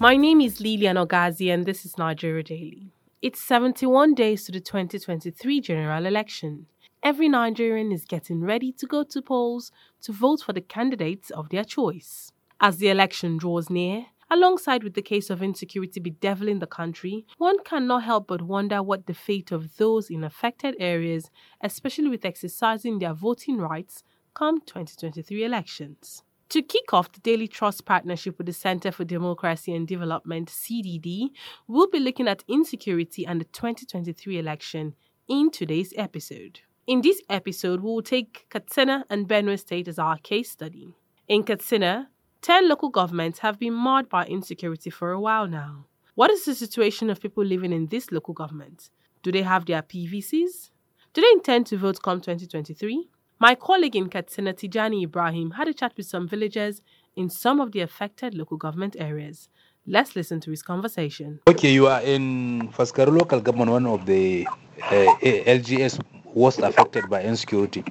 My name is Lilian Ogazi, and this is Nigeria Daily. It's 71 days to the 2023 general election. Every Nigerian is getting ready to go to polls to vote for the candidates of their choice. As the election draws near, alongside with the case of insecurity bedeviling the country, one cannot help but wonder what the fate of those in affected areas, especially with exercising their voting rights, come 2023 elections. To kick off the Daily Trust partnership with the Center for Democracy and Development, CDD, we'll be looking at insecurity and the 2023 election in today's episode. In this episode, we will take Katsina and Benue State as our case study. In Katsina, 10 local governments have been marred by insecurity for a while now. What is the situation of people living in this local government? Do they have their PVCs? Do they intend to vote come 2023? My colleague in Katsina, Tijani Ibrahim, had a chat with some villagers in some of the affected local government areas. Let's listen to his conversation. Okay, you are in Faskari local government, one of the uh, LGS most affected by insecurity.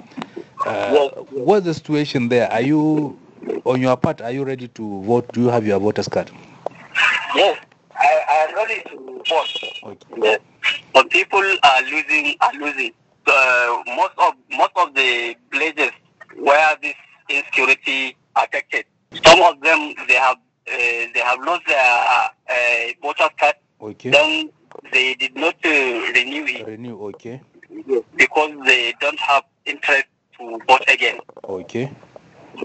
Uh, what's the situation there? Are you, on your part, are you ready to vote? Do you have your voter's card? Yes, I, I am ready to vote. Okay. Yes. But people are losing, are losing. Uh, most of most of the villages where this insecurity affected, some of them they have uh, they have lost their uh, voter card. Okay. Then they did not uh, renew it Renew, okay. because they don't have interest to vote again. Okay.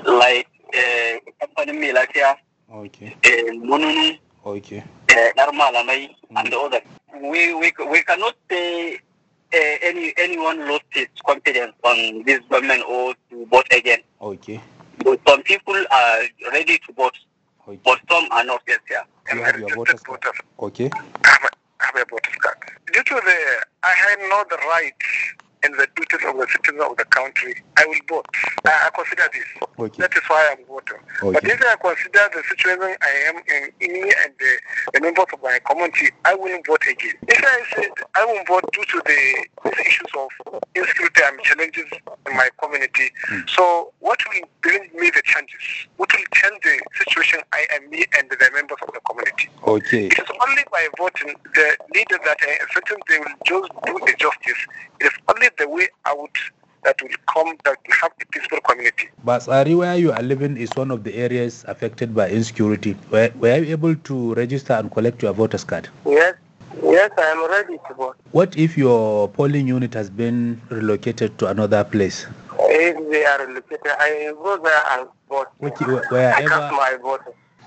Like uh, company Milatia, Okay. uh, Mununu, Okay. uh, Narmalamai, and the others. We, we, we cannot say uh, any anyone lost his confidence on this government or to vote again. Okay. But some people are ready to vote, Okay. but some are not yet here. You have your voter's card. Okay. have a, have a voter's card. Due to the, I have know the rights and the duties of the citizens of the country, I will vote. I, I consider this. Okay. That is why I'm voting. But if I consider the situation I am in, in me and the, the members of my community, I will vote again. If I said I will vote due to the issues of insecurity and challenges in my community, hmm. so what will bring me the changes? What will change the situation I am me and the members of the community? Okay. It is only by voting the leaders that are certain they will just do the justice. It is only the way out that will come that will have a peaceful community. But Ari, where you are living is one of the areas affected by insecurity. Were, were you able to register and collect your voter's card? Yes, yes, I am ready to vote. What if your polling unit has been relocated to another place? If they are relocated, I go there and vote. Which, wh- I cast wherever. my vote.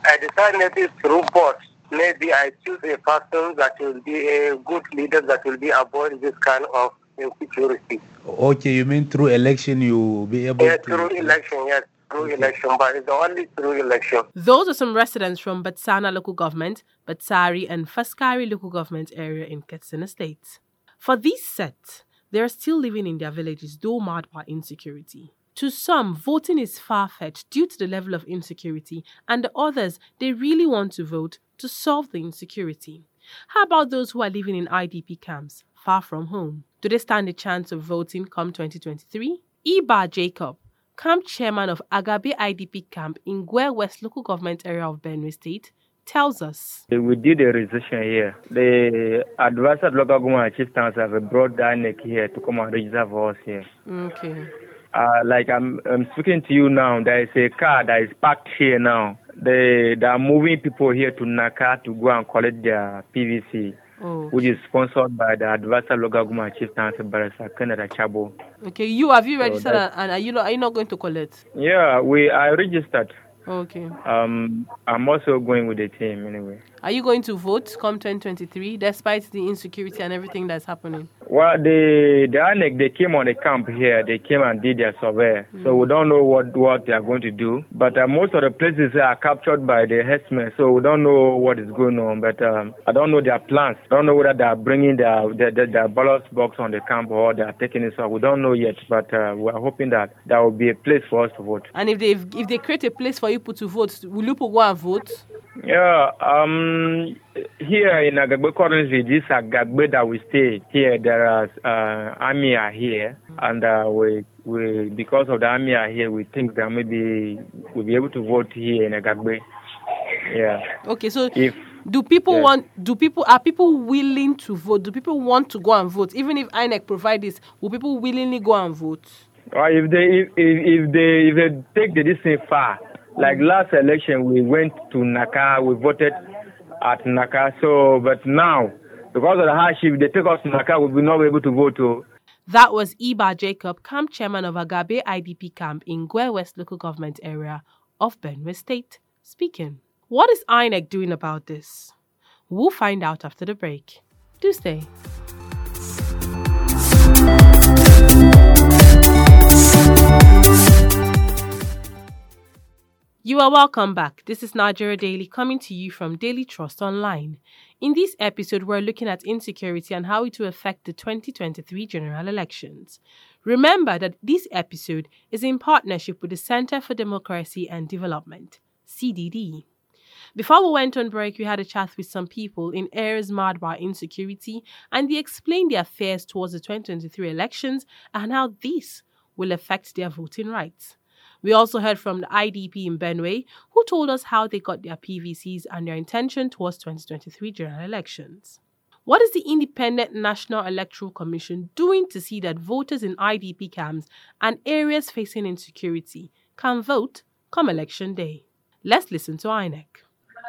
I decide maybe through vote. Maybe I choose a person that will be a good leader that will be avoid this kind of insecurity. Okay, you mean through election you will be able Yeah, to. through election, yes, through election, but it's only through election. Those are some residents from Batsana local government, Batsari, and Faskari local government area in Katsina State. For these sets, they are still living in their villages, though marred by insecurity. To some, voting is far fetched due to the level of insecurity, and the others, they really want to vote to solve the insecurity. How about those who are living in IDP camps, far from home? Do they stand a chance of voting come 2023? Iba Jacob, camp chairman of Agagbe IDP camp in Gwer West local government area of Benue State, tells us. We did a registration here. The advisor local government chieftains have brought Danek here to come and register for us here. Okay. Uh, like I'm, I'm speaking to you now, there is a car that is parked here now. They, they are moving people here to Naka to go and collect their PVC, Oh. which is sponsored by the advisor local government chieftains, Barasa Canada Chabo. Okay. You have you registered that's- and are you not, are you not going to collect? Yeah, we I registered. Okay. Um, I'm also going with the team anyway. Are you going to vote come 2023 despite the insecurity and everything that's happening? Well, the the INEC they came on the camp here. They came and did their survey, so we don't know what what they are going to do. But uh, most of the places are captured by the herdsmen, so we don't know what is going on. But um, I don't know their plans. I don't know whether they are bringing their their, their, their ballot box on the camp or they are taking it. So we don't know yet. But uh, we are hoping that there will be a place for us to vote. And if they if they create a place for you to vote, will you go and vote? Yeah, um, here in Agagbe currently, this Agagbe that we stay here, there are uh, army are here, and uh, we we because of the army are here, we think that maybe we'll be able to vote here in Agagbe. Yeah, Okay, so if Do people want? Do people are people willing to vote? Do people want to go and vote? Even if INEC provide this, will people willingly go and vote? Or if they if, if, if they if they take the distance far, like last election we went to Naka, we voted at Naka. So but now because of the hardship, they take us to Naka, we will not be able to vote. To. That was Iba Jacob, camp chairman of Agagbe IDP camp in Gwer West local government area of Benue State, speaking. What is INEC doing about this? We'll find out after the break. Do stay. You are welcome back. This is Nigeria Daily coming to you from Daily Trust Online. In this episode, we're looking at insecurity and how it will affect the 2023 general elections. Remember that this episode is in partnership with the Center for Democracy and Development, CDD. Before we went on break, we had a chat with some people in areas marred by insecurity, and they explained their fears towards the 2023 elections and how this will affect their voting rights. We also heard from the IDP in Benue, who told us how they got their PVCs and their intention towards 2023 general elections. What is the Independent National Electoral Commission doing to see that voters in IDP camps and areas facing insecurity can vote come election day? Let's listen to INEC.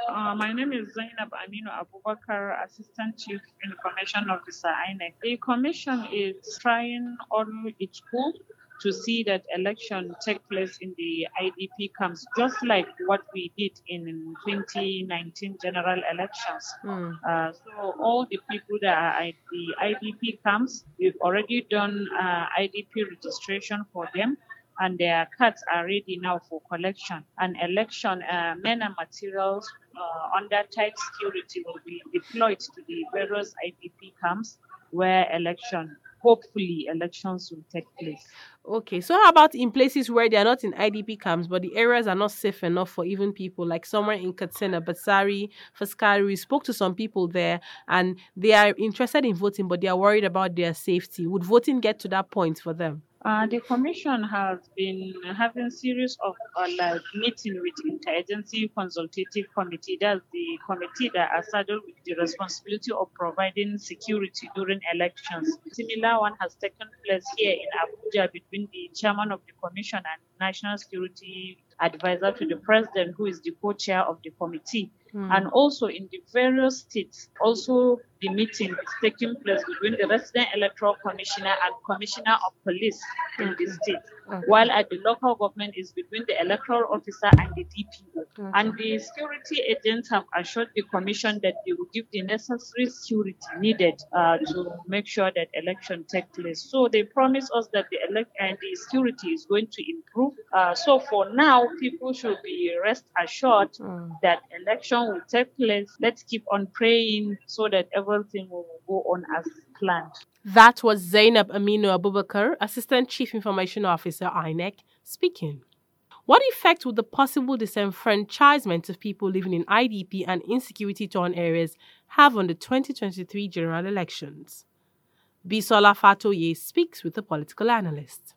Uh, my name is Zainab Aminu Abubakar, Assistant Chief Information Officer, INEC. The Commission is trying all its cool to see that election take place in the IDP camps, just like what we did in 2019 general elections. Uh, so all the people that are at the IDP camps, we've already done uh, IDP registration for them and their cards are ready now for collection. And election uh, men and materials uh, under tight security will be deployed to the various IDP camps where election, hopefully, elections will take place. Okay, so how about in places where they are not in IDP camps, but the areas are not safe enough for even people, like somewhere in Katsina, Basari, Faskari? We spoke to some people there and they are interested in voting, but they are worried about their safety. Would voting get to that point for them? Uh, the commission has been having series of uh, like meeting with interagency consultative committee. That's the committee that are saddled with the responsibility of providing security during elections. Similar one has taken place here in Abuja between the chairman of the commission and national security advisor to the president, who is the co-chair of the committee. And also in the various states, also the meeting is taking place between the resident electoral commissioner and commissioner of police in the state, while at the local government is between the electoral officer and the DPO. And the security agents have assured the commission that they will give the necessary security needed uh, to make sure that election take place. So they promise us that the elect and the security is going to improve. Uh, so for now, people should be rest assured that election take place. Let's keep on praying so that everything will go on as planned. That was Zainab Aminu Abubakar, Assistant Chief Information Officer, INEC, speaking. What effect would the possible disenfranchisement of people living in IDP and insecurity torn areas have on the 2023 general elections? Bisola Fatoye speaks with a political analyst.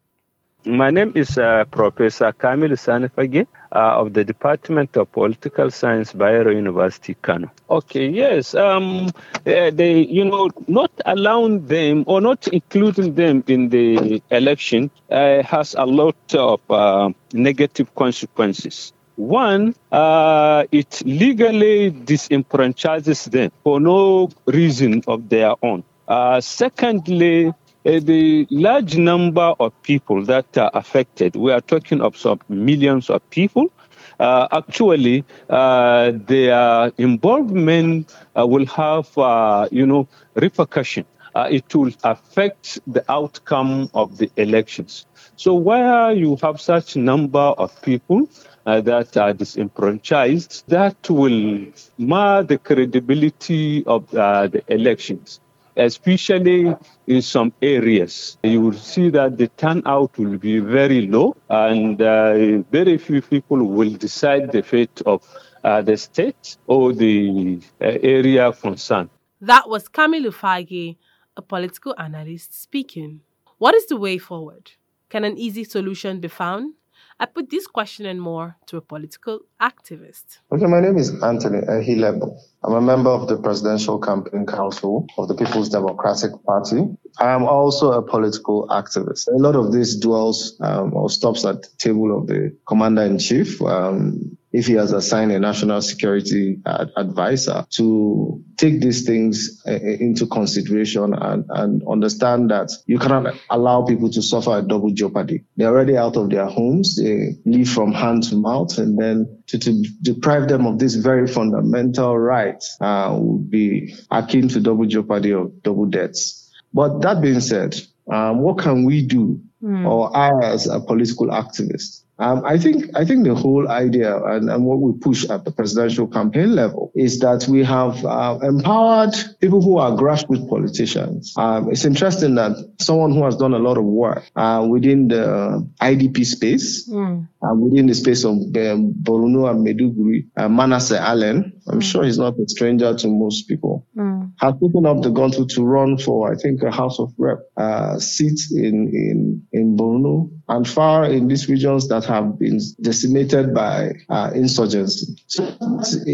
My name is uh, Professor Kamil Sani Fage uh, of the Department of Political Science, Bayero University, Kano. Okay, yes, um, uh, they, you know, not allowing them or not including them in the election uh, has a lot of uh, negative consequences. One, uh, it legally disenfranchises them for no reason of their own. Uh, secondly, the large number of people that are affected, we are talking of some millions of people. Uh, actually, uh, their involvement uh, will have, uh, you know, repercussion. Uh, it will affect the outcome of the elections. So, where you have such number of people uh, that are disenfranchised, that will mar the credibility of the elections especially in some areas. You will see that the turnout will be very low and uh, very few people will decide the fate of uh, the state or the uh, area concerned. That was Kamilu Fage, a political analyst, speaking. What is the way forward? Can an easy solution be found? I put this question and more to a political activist. Okay, my name is Anthony Ehilebo. I'm a member of the Presidential Campaign Council of the People's Democratic Party. I am also a political activist. A lot of this dwells um, or stops at the table of the commander in chief. Um, if he has assigned a national security ad- advisor to take these things uh, into consideration and, and understand that you cannot allow people to suffer a double jeopardy. They're already out of their homes. They live from hand to mouth and then to, to deprive them of this very fundamental right uh, would be akin to double jeopardy or double debts. But that being said, um, what can we do, mm. or I as a political activist, um, I think I think the whole idea and, and, what we push at the presidential campaign level is that we have uh, empowered people who are grassroots politicians. Um, it's interesting that someone who has done a lot of work uh, within the IDP space, mm. uh, within the space of um, Borno and Maiduguri, uh, Manasseh Allen, I'm mm. sure he's not a stranger to most people, mm. Has taken up the gauntlet to run for I think a House of Rep uh, seat in in in Borno and far in these regions that have been decimated by uh, insurgency. So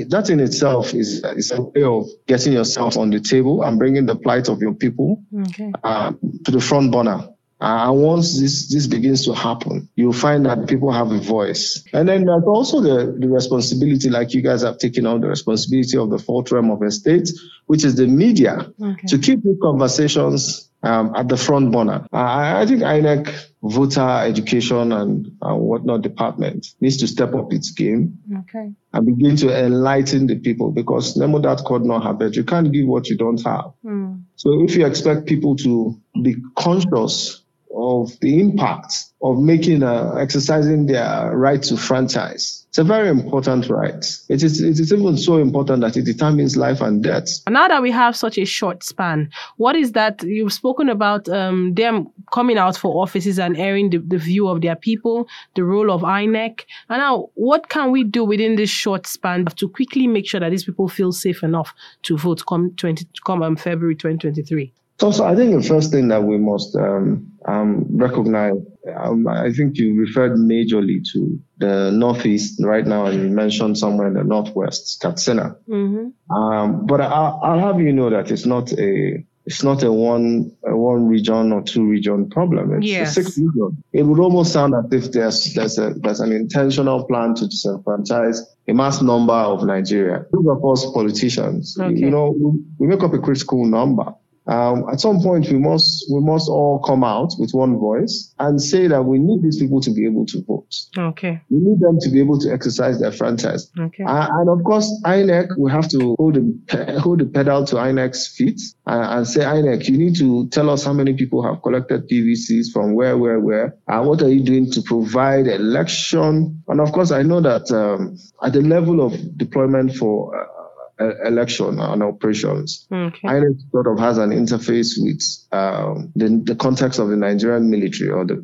that in itself is, is a way of getting yourself on the table and bringing the plight of your people okay. uh, to the front burner. Uh, and once this, this begins to happen, you'll find that people have a voice. And then there's also the, the responsibility, like you guys have taken on the responsibility of the fourth realm of a state, which is the media, okay. to keep these conversations um, at the front burner. I, I think INEC voter education and uh, whatnot department needs to step up its game okay. and begin to enlighten the people because nemo dat quod non habet. You can't give what you don't have. Mm. So if you expect people to be conscious of the impact of making uh, exercising their right to franchise. It's a very important right. It is, it is even so important that it determines life and death. Now that we have such a short span, what is that you've spoken about um, them coming out for offices and airing the, the view of their people, the role of INEC. And now, what can we do within this short span to quickly make sure that these people feel safe enough to vote come 20, come um, February 2023? So, so I think the first thing that we must um, um, recognize, um, I think you referred majorly to the Northeast right now, and you mentioned somewhere in the Northwest, Katsina. Mm-hmm. Um, but I, I'll have you know that it's not a it's not a one a one region or two region problem. It's yes. a six region. It would almost sound as if there's there's a there's an intentional plan to disenfranchise a mass number of Nigeria. Those of us politicians, okay. you know, we, we make up a critical number. Um, at some point, we must we must all come out with one voice and say that we need these people to be able to vote. Okay. We need them to be able to exercise their franchise. Okay. Uh, and of course, INEC, we have to hold the hold the pedal to INEC's feet uh, and say, INEC, you need to tell us how many people have collected PVCs from where, where, where, and what are you doing to provide election? And of course, I know that um, at the level of deployment for uh, election and operations. Okay. INEC sort of has an interface with um, the, the context of the Nigerian military or the,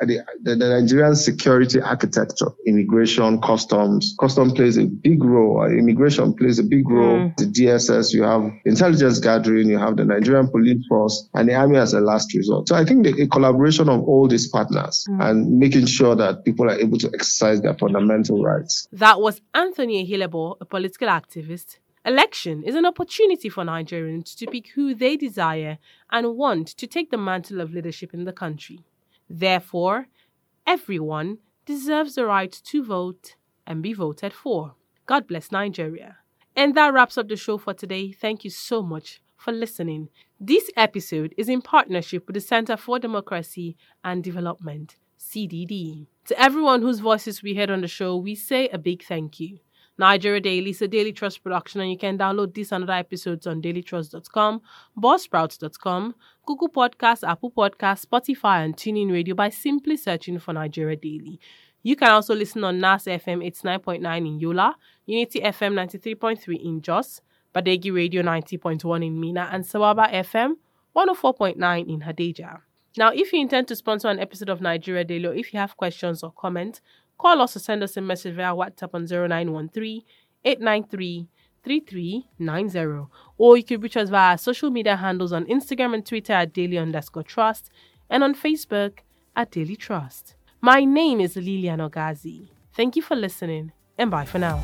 the, the, Nigerian security architecture, immigration, customs. Customs plays a big role. Immigration plays a big role. Mm. The DSS, you have intelligence gathering, you have the Nigerian police force, and the army as a last resort. So I think the collaboration of all these partners mm. and making sure that people are able to exercise their fundamental rights. That was Anthony Ehilebo, a political activist Election is an opportunity for Nigerians to pick who they desire and want to take the mantle of leadership in the country. Therefore, everyone deserves the right to vote and be voted for. God bless Nigeria. And that wraps up the show for today. Thank you so much for listening. This episode is in partnership with the Center for Democracy and Development, CDD. To everyone whose voices we heard on the show, we say a big thank you. Nigeria Daily is a Daily Trust production, and you can download this and other episodes on dailytrust.com, buzzsprouts.com, Google Podcasts, Apple Podcasts, Spotify, and TuneIn Radio by simply searching for Nigeria Daily. You can also listen on NAS FM 89.9 in Yola, Unity FM 93.3 in Jos, Badeggi Radio 90.1 in Minna, and Sawaba FM 104.9 in Hadejia. Now, if you intend to sponsor an episode of Nigeria Daily, or if you have questions or comments, Call us or send us a message via WhatsApp on 0913 893 3390. Or you can reach us via social media handles on Instagram and Twitter at daily underscore trust and on Facebook at Daily Trust. My name is Lilian Ogazi. Thank you for listening and bye for now.